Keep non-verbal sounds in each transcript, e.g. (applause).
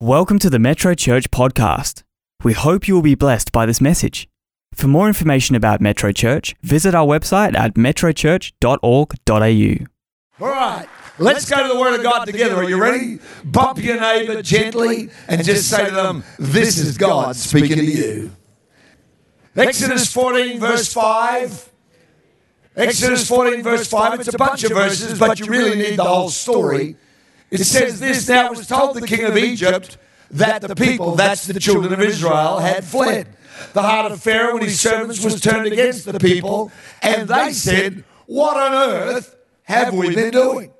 Welcome to the Metro Church podcast. We hope you will be blessed by this message. For more information about Metro Church, visit our website at metrochurch.org.au. All right, let's go to the Word of God together. Are you ready? Bump your neighbor gently and just say to them, This is God speaking to you. Exodus 14, verse 5. Exodus 14, verse 5. It's a bunch of verses, but you really need the whole story. It says this Now it was told the king of Egypt that the people, that's the children of Israel, had fled. The heart of Pharaoh and his servants was turned against the people, and they said, What on earth have we been doing?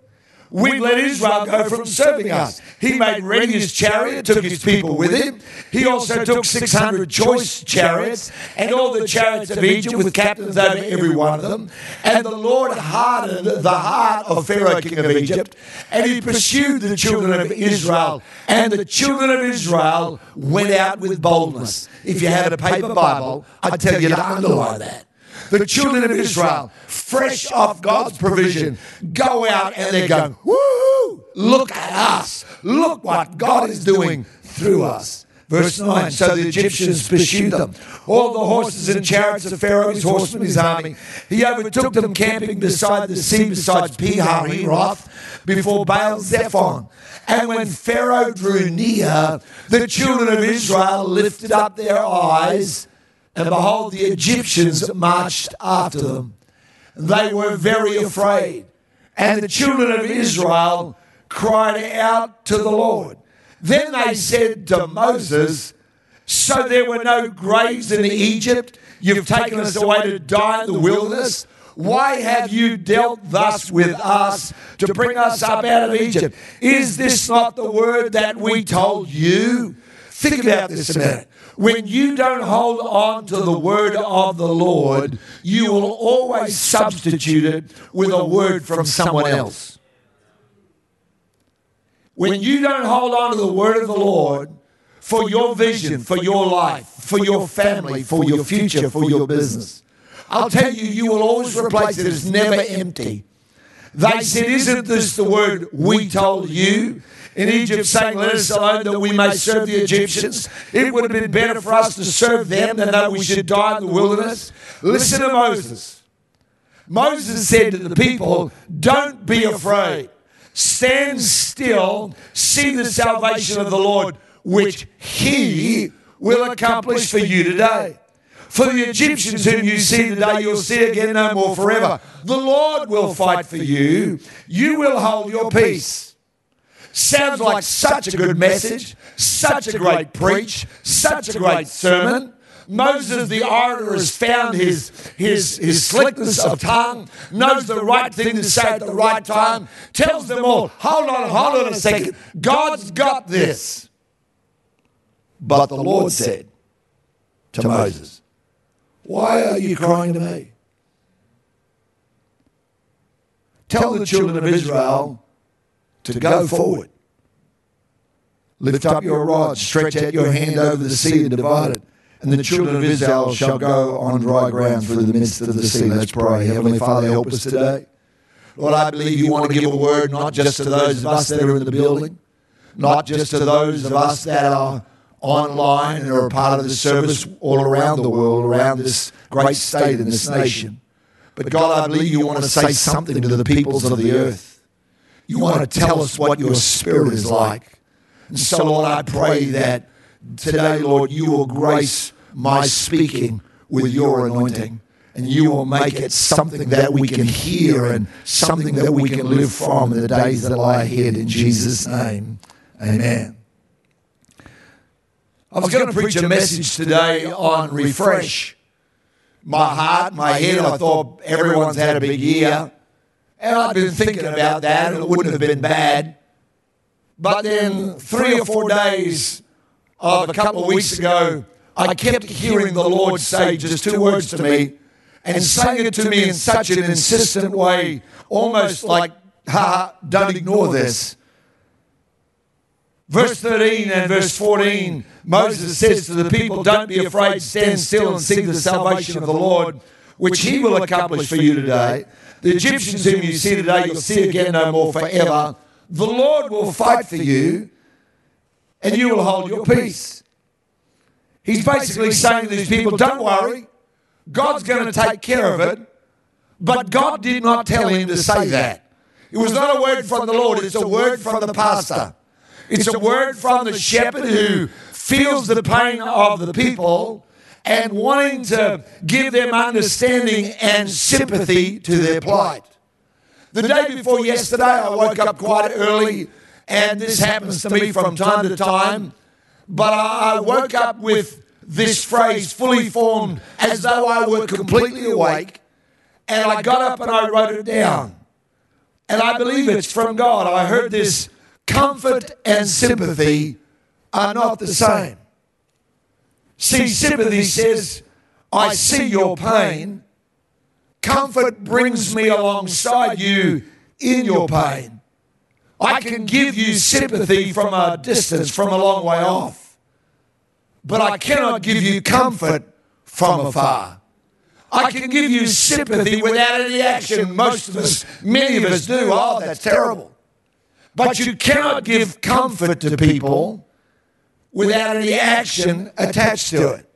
We let Israel go from serving us. He made ready his chariot, took his people with him. He also took 600 choice chariots and all the chariots of Egypt with captains over every one of them. And the Lord hardened the heart of Pharaoh, king of Egypt, and he pursued the children of Israel. And the children of Israel went out with boldness. If you had a paper Bible, I'd tell you to underline that the children of Israel, fresh off God's provision, go out and they're going, woo, look at us. Look what God is doing through us. Verse 9 So the Egyptians pursued them, all the horses and chariots of Pharaoh, his horsemen, his army. He overtook them camping beside the sea, besides Pi Hahiroth, before Baal Zephon. And when Pharaoh drew near, the children of Israel lifted up their eyes and behold, the Egyptians marched after them. They were very afraid. And the children of Israel cried out to the Lord. Then they said to Moses, So there were no graves in Egypt? You've taken us away to die in the wilderness? Why have you dealt thus with us to bring us up out of Egypt? Is this not the word that we told you? Think about this a minute. When you don't hold on to the word of the Lord, you will always substitute it with a word from someone else. When you don't hold on to the word of the Lord for your vision, for your life, for your family, for your future, for your business, I'll tell you, you will always replace it. It's never empty. They said, Isn't this the word we told you? In Egypt, saying, Let us alone that we may serve the Egyptians. It would have been better for us to serve them than that we should die in the wilderness. Listen to Moses. Moses said to the people, Don't be afraid. Stand still, see the salvation of the Lord, which he will accomplish for you today. For the Egyptians whom you see today, you'll see again no more forever. The Lord will fight for you. You will hold your peace. Sounds like such a good message, such a great preach, such a great sermon. Moses, the orator, has found his, his, his slickness of tongue, knows the right thing to say at the right time, tells them all, hold on, hold on a second. God's got this. But the Lord said to Moses, Why are you crying to me? Tell the children of Israel to go forward. Lift up your rod, stretch out your hand over the sea and divide it. And the children of Israel shall go on dry ground through the midst of the sea. Let's pray. Heavenly Father, help us today. Lord, I believe you want to give a word not just to those of us that are in the building, not just to those of us that are online and are a part of the service all around the world, around this great state and this nation. But God, I believe you want to say something to the peoples of the earth. You want to tell us what your spirit is like. And so, Lord, I pray that today, Lord, you will grace my speaking with your anointing. And you will make it something that we can hear and something that we can live from in the days that lie ahead. In Jesus' name, amen. I was going to preach a message today on refresh. My heart, my head, I thought everyone's had a big year. And I'd been thinking about that, and it wouldn't have been bad. But then, three or four days of a couple of weeks ago, I kept hearing the Lord say just two words to me and saying it to me in such an insistent way, almost like, ha, don't ignore this. Verse 13 and verse 14, Moses says to the people, Don't be afraid, stand still and see the salvation of the Lord, which he will accomplish for you today. The Egyptians whom you see today, you'll see again no more forever. The Lord will fight for you. and you will hold your peace. He's basically saying to these people, don't worry, God's going to take care of it. But God did not tell him to say that. It was not a word from the Lord, it's a word from the pastor. It's a word from the shepherd who feels the pain of the people and wanting to give them understanding and sympathy to their plight. The day before yesterday, I woke up quite early, and this happens to me from time to time. But I woke up with this phrase fully formed as though I were completely awake, and I got up and I wrote it down. And I believe it's from God. I heard this comfort and sympathy are not the same. See, sympathy says, I see your pain. Comfort brings me alongside you in your pain. I can give you sympathy from a distance, from a long way off. But I cannot give you comfort from afar. I can give you sympathy without any action. Most of us, many of us do. Oh, that's terrible. But you cannot give comfort to people without any action attached to it.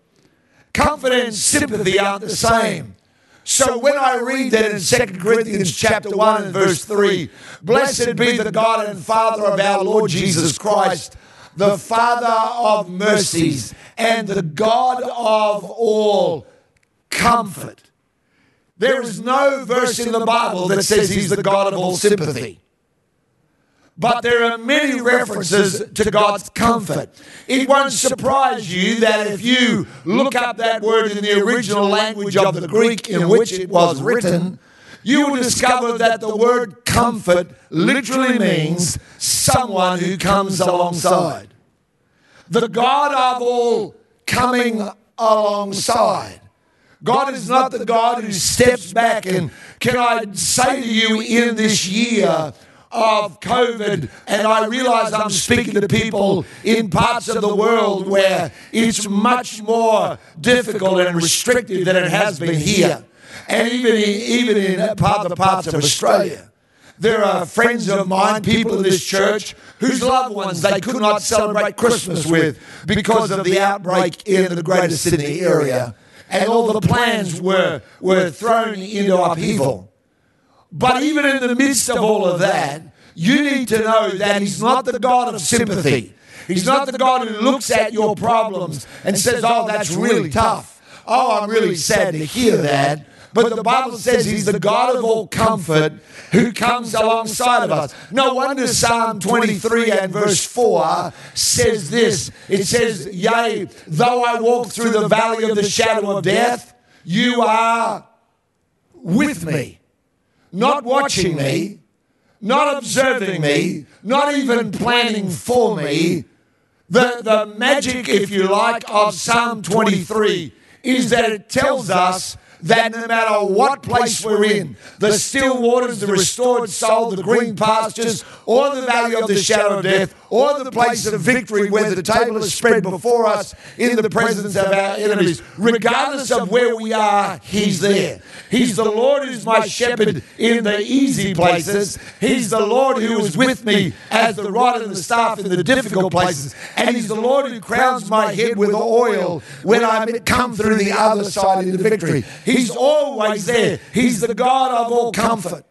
Comfort and sympathy aren't the same. So when I read that in 2 Corinthians chapter 1 and verse 3, blessed be the God and Father of our Lord Jesus Christ, the Father of mercies and the God of all comfort. There is no verse in the Bible that says he's the God of all sympathy. But there are many references to God's comfort. It won't surprise you that if you look up that word in the original language of the Greek in which it was written, you will discover that the word comfort literally means someone who comes alongside. The God of all coming alongside. God is not the God who steps back and can I say to you in this year of COVID, and I realize I'm speaking to people in parts of the world where it's much more difficult and restrictive than it has been here, and even in, even in part the parts of Australia. There are friends of mine, people in this church, whose loved ones they could not celebrate Christmas with because of the outbreak in the Greater Sydney area. And all the plans were, were thrown into upheaval. But even in the midst of all of that, you need to know that He's not the God of sympathy. He's not the God who looks at your problems and says, Oh, that's really tough. Oh, I'm really sad to hear that. But the Bible says He's the God of all comfort who comes alongside of us. No wonder Psalm 23 and verse 4 says this it says, Yea, though I walk through the valley of the shadow of death, you are with me, not watching me, not observing me, not even planning for me. The, the magic, if you like, of Psalm 23 is that it tells us that no matter what place we're in, the still waters, the restored soul, the green pastures, or the valley of the shadow of death, or the place of victory where the table is spread before us in the presence of our enemies, regardless of where we are, He's there. He's the Lord who's my shepherd in the easy places. He's the Lord who is with me as the rod and the staff in the difficult places. And He's the Lord who crowns my head with oil when I come through the other side into victory. He's always there. He's the God of all comfort.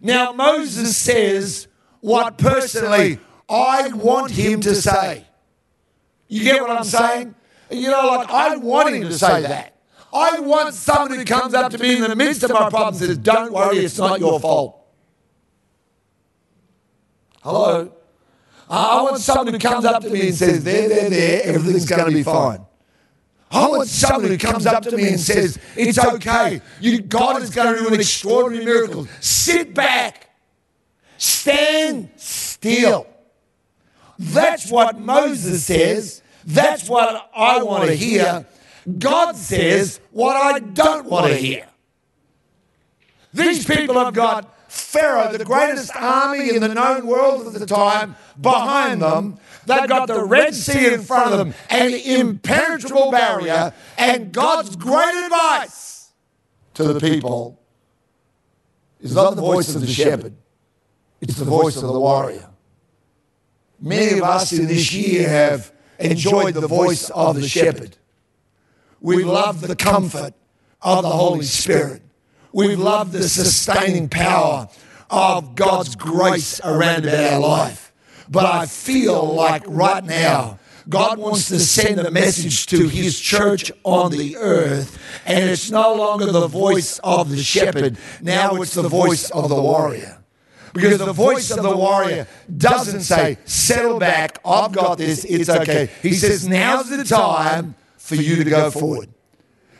Now, Moses says what personally I want him to say. You get what I'm saying? You know, like I want him to say that. I want someone who comes up to me in the midst of my problems and says, Don't worry, it's not your fault. Hello? I want someone who comes up to me and says, There, there, there, everything's going to be fine. I want someone who comes up to me and says, It's okay. You, God is going to do an extraordinary miracle. Sit back. Stand still. That's what Moses says. That's what I want to hear. God says what I don't want to hear. These people have got Pharaoh, the greatest army in the known world at the time, behind them. They've got the Red Sea in front of them, an impenetrable barrier, and God's great advice to the people is not the voice of the shepherd, it's the voice of the warrior. Many of us in this year have enjoyed the voice of the shepherd. We've loved the comfort of the Holy Spirit. We've loved the sustaining power of God's grace around about our life. But I feel like right now, God wants to send a message to his church on the earth, and it's no longer the voice of the shepherd, now it's the voice of the warrior. Because the voice of the warrior doesn't say, settle back, I've got this, it's okay. He says, now's the time for you to go forward.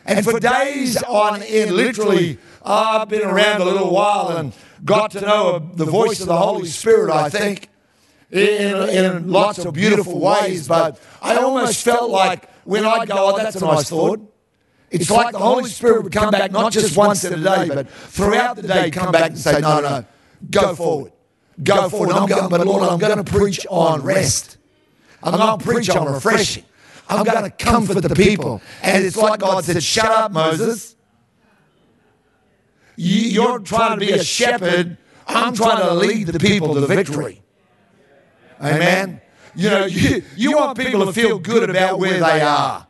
And for days on end, literally, I've been around a little while and got to know the voice of the Holy Spirit, I think, in, in lots of beautiful ways. But I almost felt like when I'd go, oh, that's a nice thought. It's like the Holy Spirit would come back not just once in a day, but throughout the day, come back and say, no, no, go forward. Go forward. I'm going, but Lord, I'm going to preach on rest. I'm going to preach on refreshing. I'm going to comfort the people. And it's like God said, shut up, Moses. You're trying to be a shepherd. I'm trying to lead the people to victory. Amen. You know, you, you want people to feel good about where they are.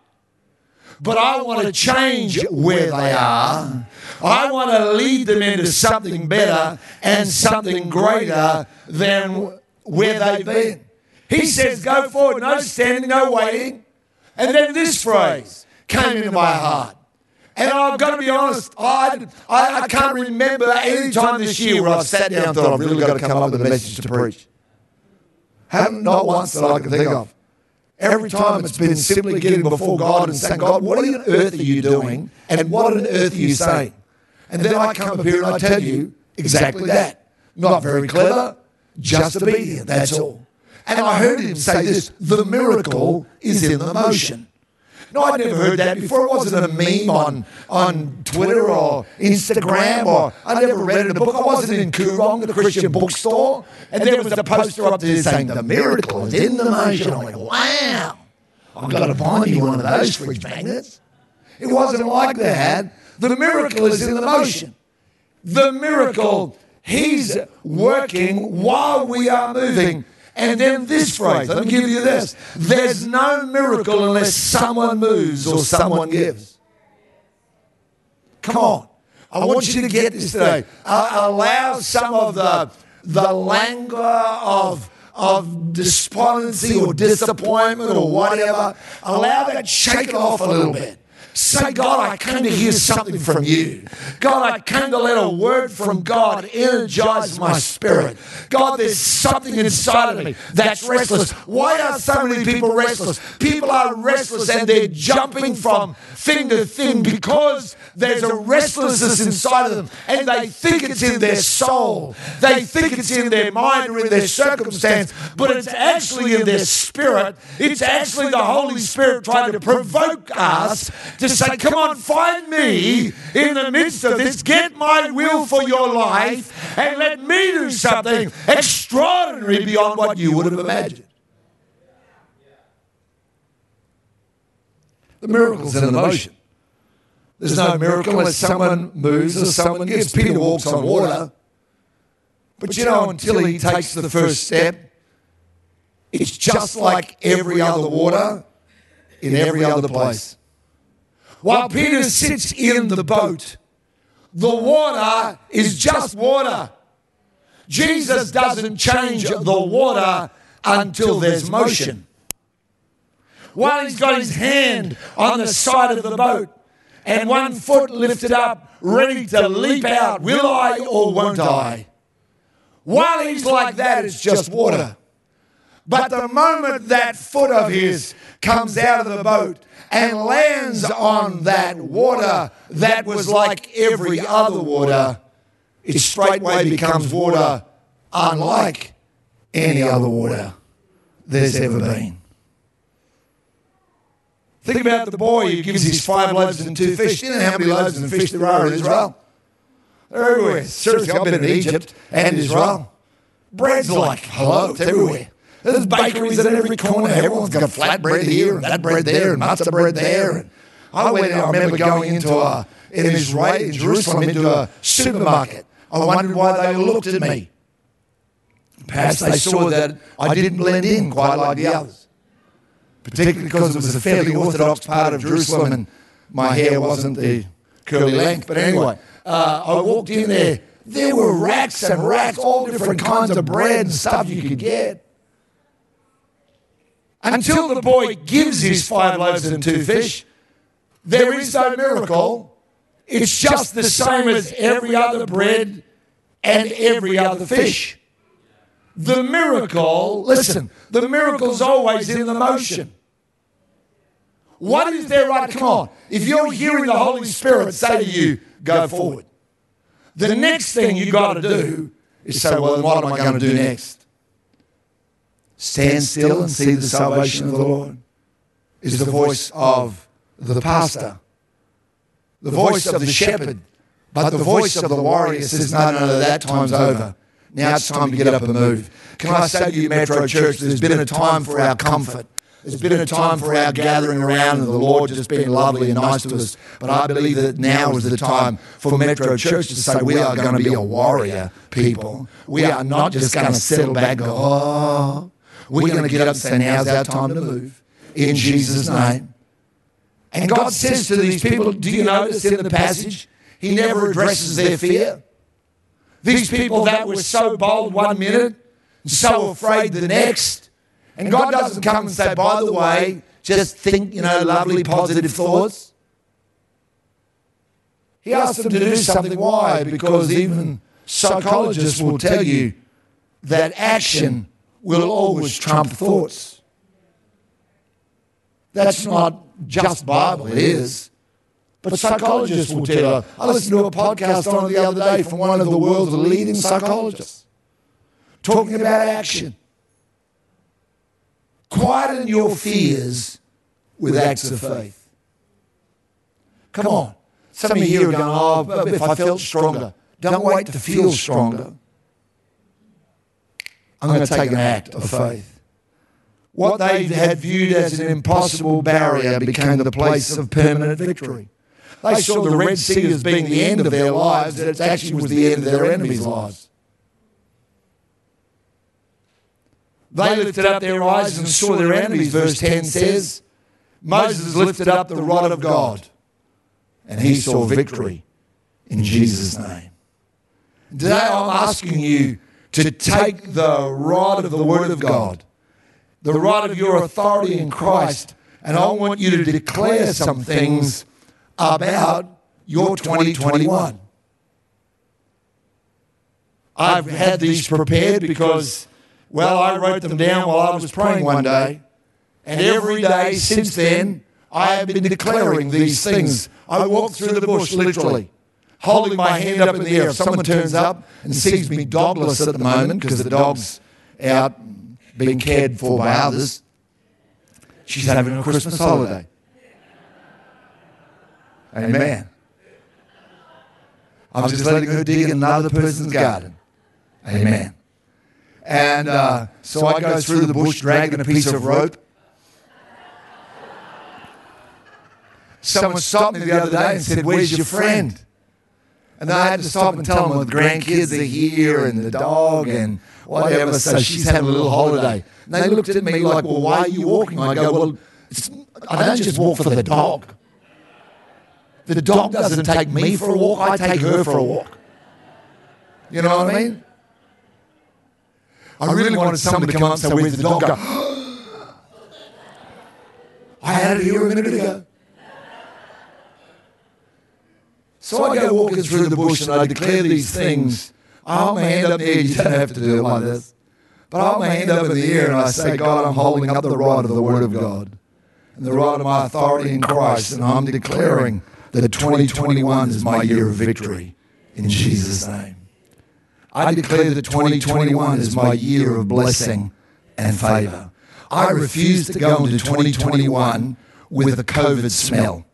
But I want to change where they are. I want to lead them into something better and something greater than where they've been. He says, Go forward, no standing, no waiting. And then this phrase came into my heart. And I've got to be honest, I, I, I can't remember any time this year where I've sat down and thought I've really got to come up with a message to preach. Haven't not once that I can think of. Every time it's been simply getting before God and saying, God, what on earth are you doing? And what on earth are you saying? And then I come up here and I tell you exactly that. Not very clever, just obedient, that's all. And I heard him say this the miracle is in the motion. No, I'd never heard that before. It wasn't a meme on, on Twitter or Instagram, or I never read it in a book. I wasn't in Koorong, the Christian bookstore, and there was a poster up there saying, The miracle is in the motion. I went, Wow, I've got to find me one of those fridge magnets. It wasn't like that. The miracle is in the motion. The miracle, He's working while we are moving. And then this phrase, let me give you this there's no miracle unless someone moves or someone gives. Come on. I want you to get this today. Uh, allow some of the, the languor of, of despondency or disappointment or whatever, allow that shake it off a little bit. Say, God, I came to hear something from you. God, I came to let a word from God energize my spirit. God, there's something inside of me that's restless. Why are so many people restless? People are restless and they're jumping from thing to thing because there's a restlessness inside of them and they think it's in their soul. They think it's in their mind or in their circumstance, but it's actually in their spirit. It's actually the Holy Spirit trying to provoke us to say, Come on, find me in the midst of this. Get my will for your life and let me do something extraordinary beyond what you would have imagined. The miracle's in the motion. There's no miracle unless someone moves or someone gives. Peter walks on water. But you know, until he takes the first step, it's just like every other water in every other place. While Peter sits in the boat, the water is just water. Jesus doesn't change the water until there's motion. While he's got his hand on the side of the boat and one foot lifted up, ready to leap out, will I or won't I? While he's like that, it's just water. But the moment that foot of his comes out of the boat and lands on that water that was like every other water, it straightway becomes water unlike any other water there's ever been. Think about the boy who gives his five loaves and two fish. Do You know how many loaves and fish there are in Israel? They're everywhere. Seriously, I've been in Egypt and Israel. Bread's like, hello, it's everywhere. There's bakeries in every corner. Everyone's got flat bread here and that bread there and matzah bread there. And I went. I remember going into a in Israel, in Jerusalem, into a supermarket. I wondered why they looked at me. Perhaps they saw that I didn't blend in quite like the others, particularly because it was a fairly orthodox part of Jerusalem and my hair wasn't the curly length. But anyway, uh, I walked in there. There were racks and racks, all different kinds of bread and stuff you could get. Until the boy gives his five loaves and two fish, there is no miracle. It's just the same as every other bread and every other fish. The miracle, listen, the miracle's always in the motion. What is there right? Come on. If you're hearing the Holy Spirit say to you, go forward, the next thing you got to do is say, well, then what am I going to do next? Stand still and see the salvation of the Lord is the voice of the pastor, the voice of the shepherd, but the voice of the warrior says, no, no, no, that time's over. Now it's time to get up and move. Can I say to you, Metro Church, there's been a time for our comfort. There's been a time for our gathering around and the Lord just being lovely and nice to us. But I believe that now is the time for Metro Church to say we are going to be a warrior people. We are not just going to settle back and go, oh. We're going to get up and say, now's our time to move. In Jesus' name. And God says to these people, do you notice in the passage, He never addresses their fear? These people that were so bold one minute and so afraid the next. And God doesn't come and say, by the way, just think, you know, lovely, positive thoughts. He asks them to do something. Why? Because even psychologists will tell you that action will always trump thoughts. That's not just Bible, it is. But psychologists will tell you. I listened to a podcast on the other day from one of the world's leading psychologists talking about action. Quieten your fears with acts of faith. Come on. Some of you here are going, oh, if I felt stronger. Don't wait to feel stronger. I'm going to take an act of faith. What they had viewed as an impossible barrier became the place of permanent victory. They saw the Red Sea as being the end of their lives, that it actually was the end of their enemies' lives. They lifted up their eyes and saw their enemies, verse 10 says. Moses lifted up the rod of God, and he saw victory in Jesus' name. Today I'm asking you to take the rod of the Word of God, the rod of your authority in Christ, and I want you to declare some things about your 2021. I've had these prepared because, well, I wrote them down while I was praying one day. And every day since then, I have been declaring these things. I walk through the bush literally, holding my hand up in the air. If someone turns up and sees me dogless at the moment because the dog's out being cared for by others, she's having a Christmas holiday. Amen. I'm just letting her dig in another person's garden. Amen. And uh, so I go through the bush dragging a piece of rope. Someone stopped me the other day and said, Where's your friend? And I had to stop and tell them the grandkids are here and the dog and whatever. So she's having a little holiday. And they looked at me like, Well, why are you walking? I go, Well, I don't just walk for the dog. The dog doesn't take me for a walk, I take her for a walk. You know what I mean? I really wanted someone to come up and say, Where's the dog? (gasps) I had it here a minute ago. So I go walking through the bush and I declare these things. I hold my hand up there. You don't have to do it like this. But I hold my hand up in the air and I say, God, I'm holding up the rod of the Word of God and the rod of my authority in Christ. And I'm declaring that 2021 is my year of victory in Jesus' name. I declare that 2021 is my year of blessing and favor. I refuse to go into 2021 with a COVID smell.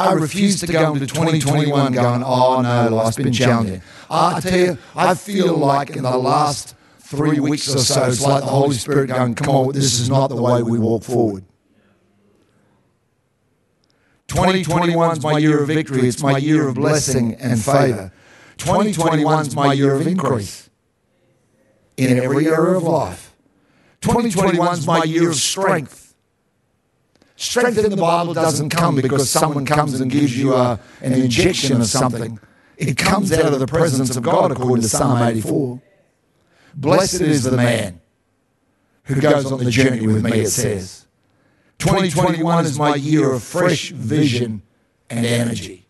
I refuse to go into 2021 going, oh no, life's been challenging. I tell you, I feel like in the last three weeks or so, it's like the Holy Spirit going, come on, this is not the way we walk forward. 2021 is my year of victory. It's my year of blessing and favor. 2021 is my year of increase. in every area of life. 2021 is my year of strength. Strength in the Bible doesn't come because someone comes and gives you a, an injection of something. It comes out of the presence of God, according to Psalm 84. Blessed is the man who goes on the journey with me, it says. 2021 is my year of fresh vision and energy.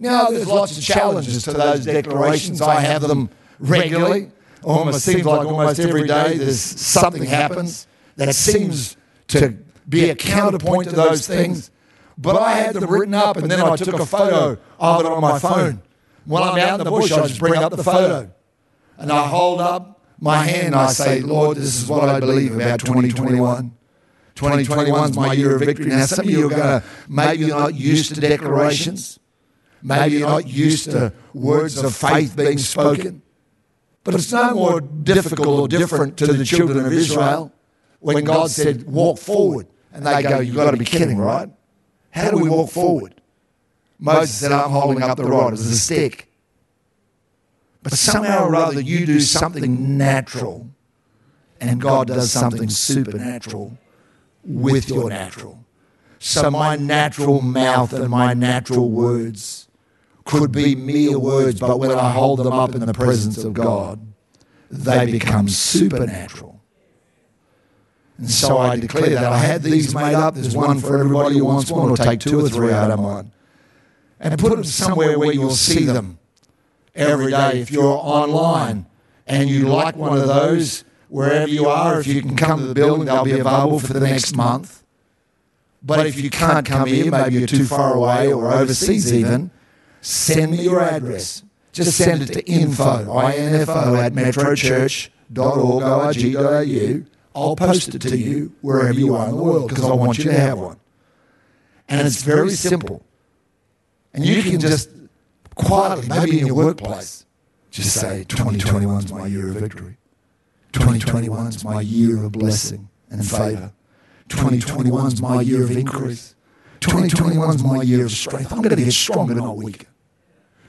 Now, there's lots of challenges to those declarations. I have them regularly. Almost seems like almost every day there's something happens that seems to be a counterpoint to those things. But I had them written up and then I took a photo of it on my phone. While I'm out in the bush, I just bring up the photo and I hold up my hand and I say, Lord, this is what I believe about 2021. 2021 is my year of victory. Now, some of you are going to, maybe you're not used to declarations. Maybe you're not used to words of faith being spoken. But it's no more difficult or different to the children of Israel when God said, walk forward. And they go, you've got to be kidding, right? How do we walk forward? Moses said, I'm holding up the rod as a stick. But somehow or other, you do something natural, and God does something supernatural with your natural. So my natural mouth and my natural words could be mere words, but when I hold them up in the presence of God, they become supernatural. And so I declare that I had these made up. There's one for everybody who wants one, or take two or three, I don't mind. And put them somewhere where you'll see them every day. If you're online and you like one of those, wherever you are, if you can come to the building, they'll be available for the next month. But if you can't come here, maybe you're too far away or overseas even, send me your address. Just send it to info, info at metrochurch.org.au. I'll post it to you wherever you are in the world because I want you to have one. And it's very simple. And you can just quietly, maybe in your workplace, just say, 2021 is my year of victory. 2021 is my year of blessing and favor. 2021 is my year of increase. 2021 is my year of strength. I'm going to get stronger, not weaker.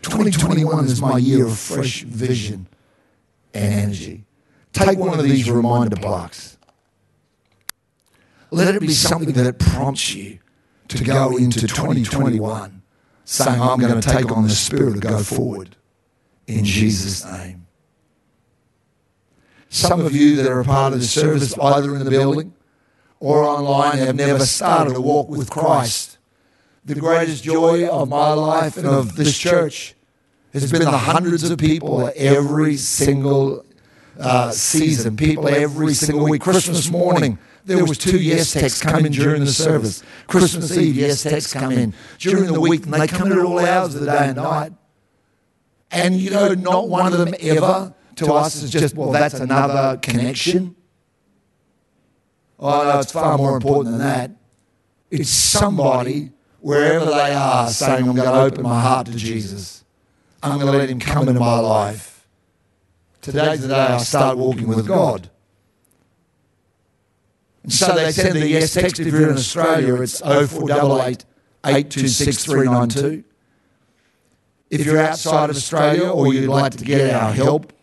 2021 is my year of fresh vision and energy. Take one of these reminder blocks. Let it be something that prompts you to go into 2021 saying, I'm going to take on the Spirit to go forward in Jesus' name. Some of you that are a part of the service, either in the building or online, have never started a walk with Christ. The greatest joy of my life and of this church has been the hundreds of people every single uh, season, people every single week. Christmas morning, there was two yes texts coming during the service. Christmas Eve, yes texts come in during the week, and they come in at all hours of the day and night. And you know, not one of them ever to us is just, well, that's another connection. Oh, no, it's far more important than that. It's somebody, wherever they are, saying, I'm going to open my heart to Jesus. I'm going to let him come into my life. Today's the day I start walking with God. And so they send the yes text if you're in Australia, it's 0488 826 392. If you're outside of Australia or you'd like to get our help,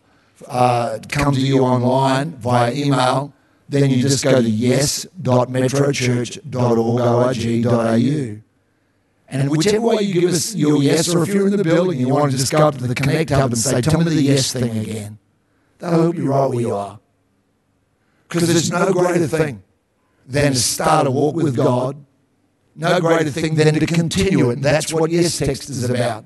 uh, come to you online via email, then you just go to yes.metrochurch.org.au. And whichever way you give us your yes, or if you're in the building, you want to just go up to the Connect Hub and say, Tell me the yes thing again. They'll help you right where you are. Because there's no greater thing than to start a walk with God, no greater thing than to continue it. And that's what Yes Text is about.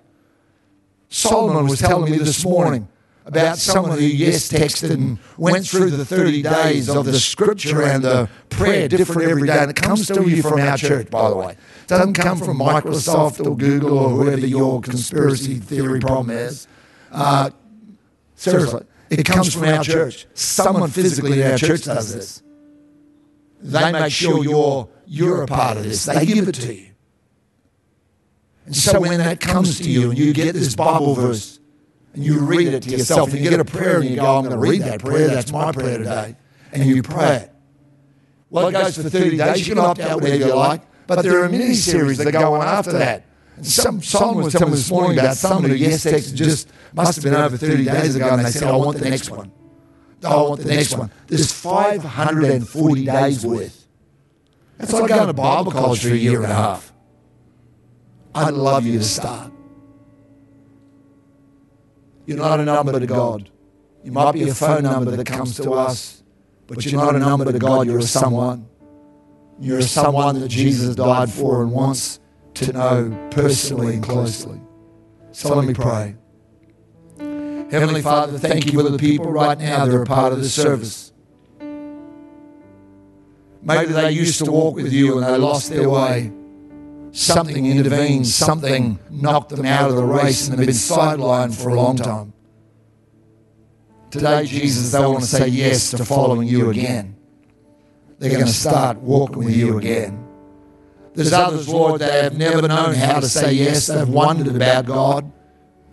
Solomon was telling me this morning about someone who yes texted and went through the 30 days of the scripture and the prayer different every day. And it comes to you from our church, by the way. It doesn't come from Microsoft or Google or whoever your conspiracy theory problem is. Uh, seriously, it comes from our church. Someone physically in our church does this. They make sure you're, you're a part of this. They give it to you. And so when that comes to you and you get this Bible verse and you read it to yourself and you get a prayer and you go, I'm going to read that prayer, that's my prayer today, and you pray it. Well, it goes for 30 days. You can opt out whatever you like, but there are mini series that go on after that. And some someone was telling me this morning about someone who yes texted just must have been over 30 days ago, and they said, I want the next one. Oh, I want the next one. There's 540 days worth. That's like going to Bible college for a year and a half. I'd love you to start. You're not a number to God. You might be a phone number that comes to us, but you're not a number to God. You're a someone. You're a someone that Jesus died for and wants to know personally and closely. So let me pray. Heavenly Father, thank you for the people right now that are part of this service. Maybe they used to walk with you and they lost their way. Something intervened, something knocked them out of the race and they've been sidelined for a long time. Today, Jesus, they want to say yes to following you again. They're going to start walking with you again. There's others, Lord, that have never known how to say yes. They've wondered about God.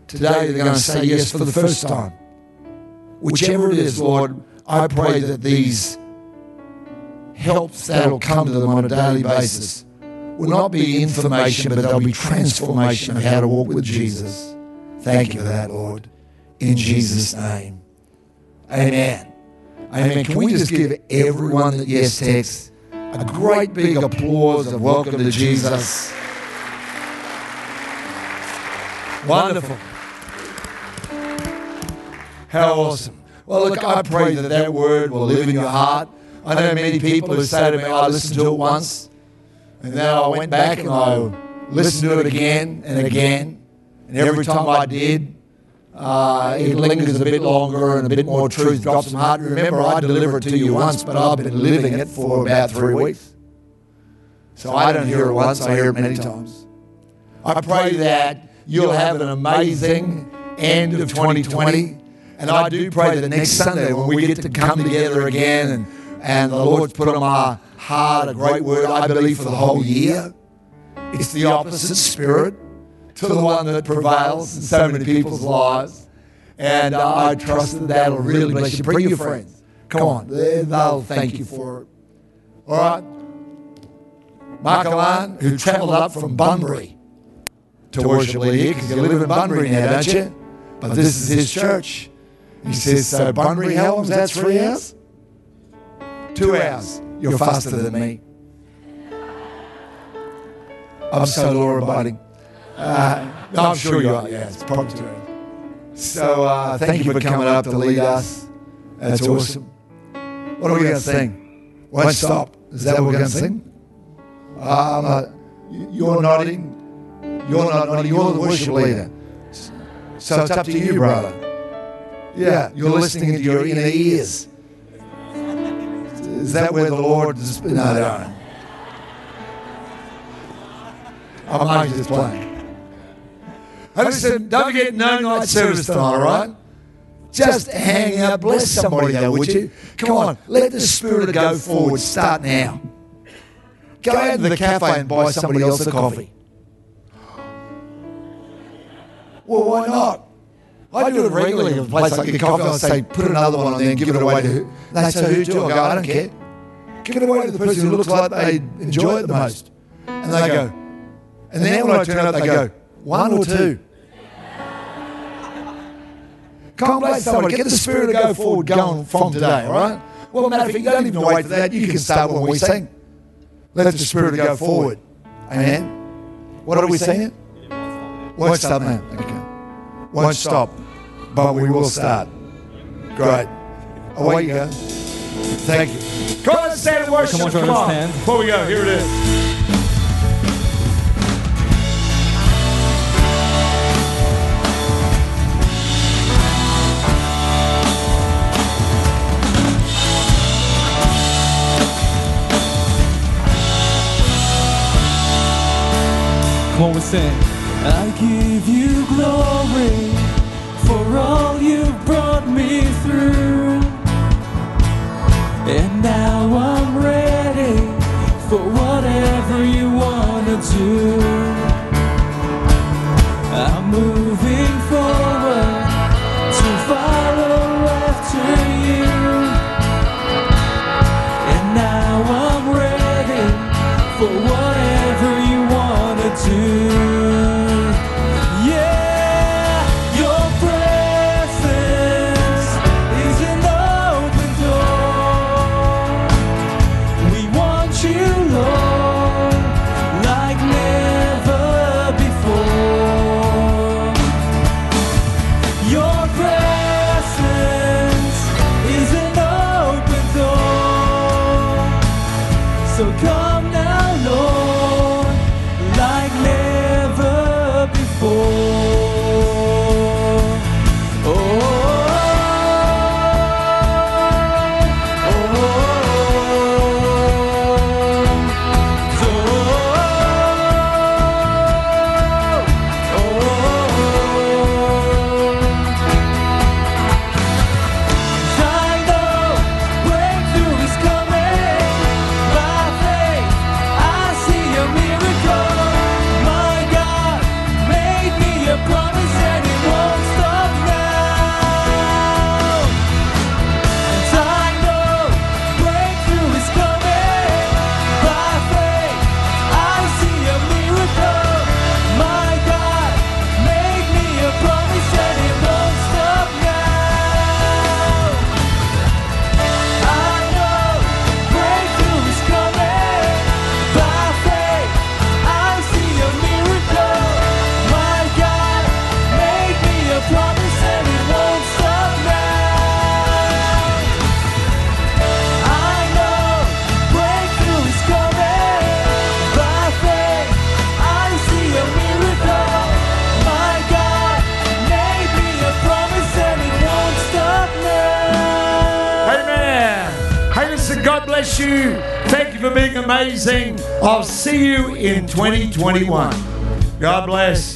Today, they're going to say yes for the first time. Whichever it is, Lord, I pray that these helps that will come to them on a daily basis will not be information, but they'll be transformation of how to walk with Jesus. Thank you for that, Lord. In Jesus' name. Amen. Amen. Can we just give everyone that yes text a great big applause of welcome to Jesus? Wonderful. How awesome. Well, look, I pray that that word will live in your heart. I know many people who say to me, I listened to it once, and then I went back and I listened to it again and again. And every time I did, uh, it lingers a bit longer and a bit more truth drops from heart. Remember, I delivered it to you once, but I've been living it for about three weeks. So I don't hear it once, I hear it many times. I pray that you'll have an amazing end of 2020. And I do pray that next Sunday when we get to come together again and, and the Lord's put on my heart a great word, I believe, for the whole year, it's the opposite spirit to the one that prevails in so many people's lives. And uh, I trust that that'll really bless you. Bring your friends. Come on, they'll thank you for it. All right? Mark Alan, who travelled up from Bunbury to worship here, because you live in Bunbury now, don't you? But this is his church. He says, so Bunbury, how is that? Three hours? Two hours. You're faster than me. I'm so law abiding. Uh, no, I'm sure you are. Yeah, it's probably true. So uh, thank you for coming up to lead us. That's awesome. What are we going to sing? Won't stop. Is that what we're going to sing? Um, uh, you're nodding. You're not nodding. You're the worship leader. So it's up to you, brother. Yeah, you're listening into your inner ears. Is that where the Lord is? No, no. I'm just playing. Hey, listen, don't forget no night service tonight, all right? Just hang out, bless somebody though, would you? Come on, let the Spirit go forward. Start now. Go out to the cafe and buy somebody else a coffee. Well, why not? I do it regularly in a place like a coffee. I say, put another one on there and give it away to who. They say, who do? I go, I don't care. Give it away to the person who looks like they enjoy it the most. And they go, and then when I turn up, they go, one or two. Can't blame somebody. Get the spirit to go forward going from today, all right? Well, matter of fact, you don't even wait for that. You can start when we sing. Let the spirit go forward. Amen. What are we singing? Won't stop now. Okay. Won't stop, but we will start. Great. Away you go. Thank you. Come on, stand and worship. Come on, Come on. stand. Before we go, here it is. Come on, we sing. I give you glory for all you've brought me through. And now I'm ready for whatever you want to do. I'm moving forward to follow after you. I'll see you in 2021. God bless.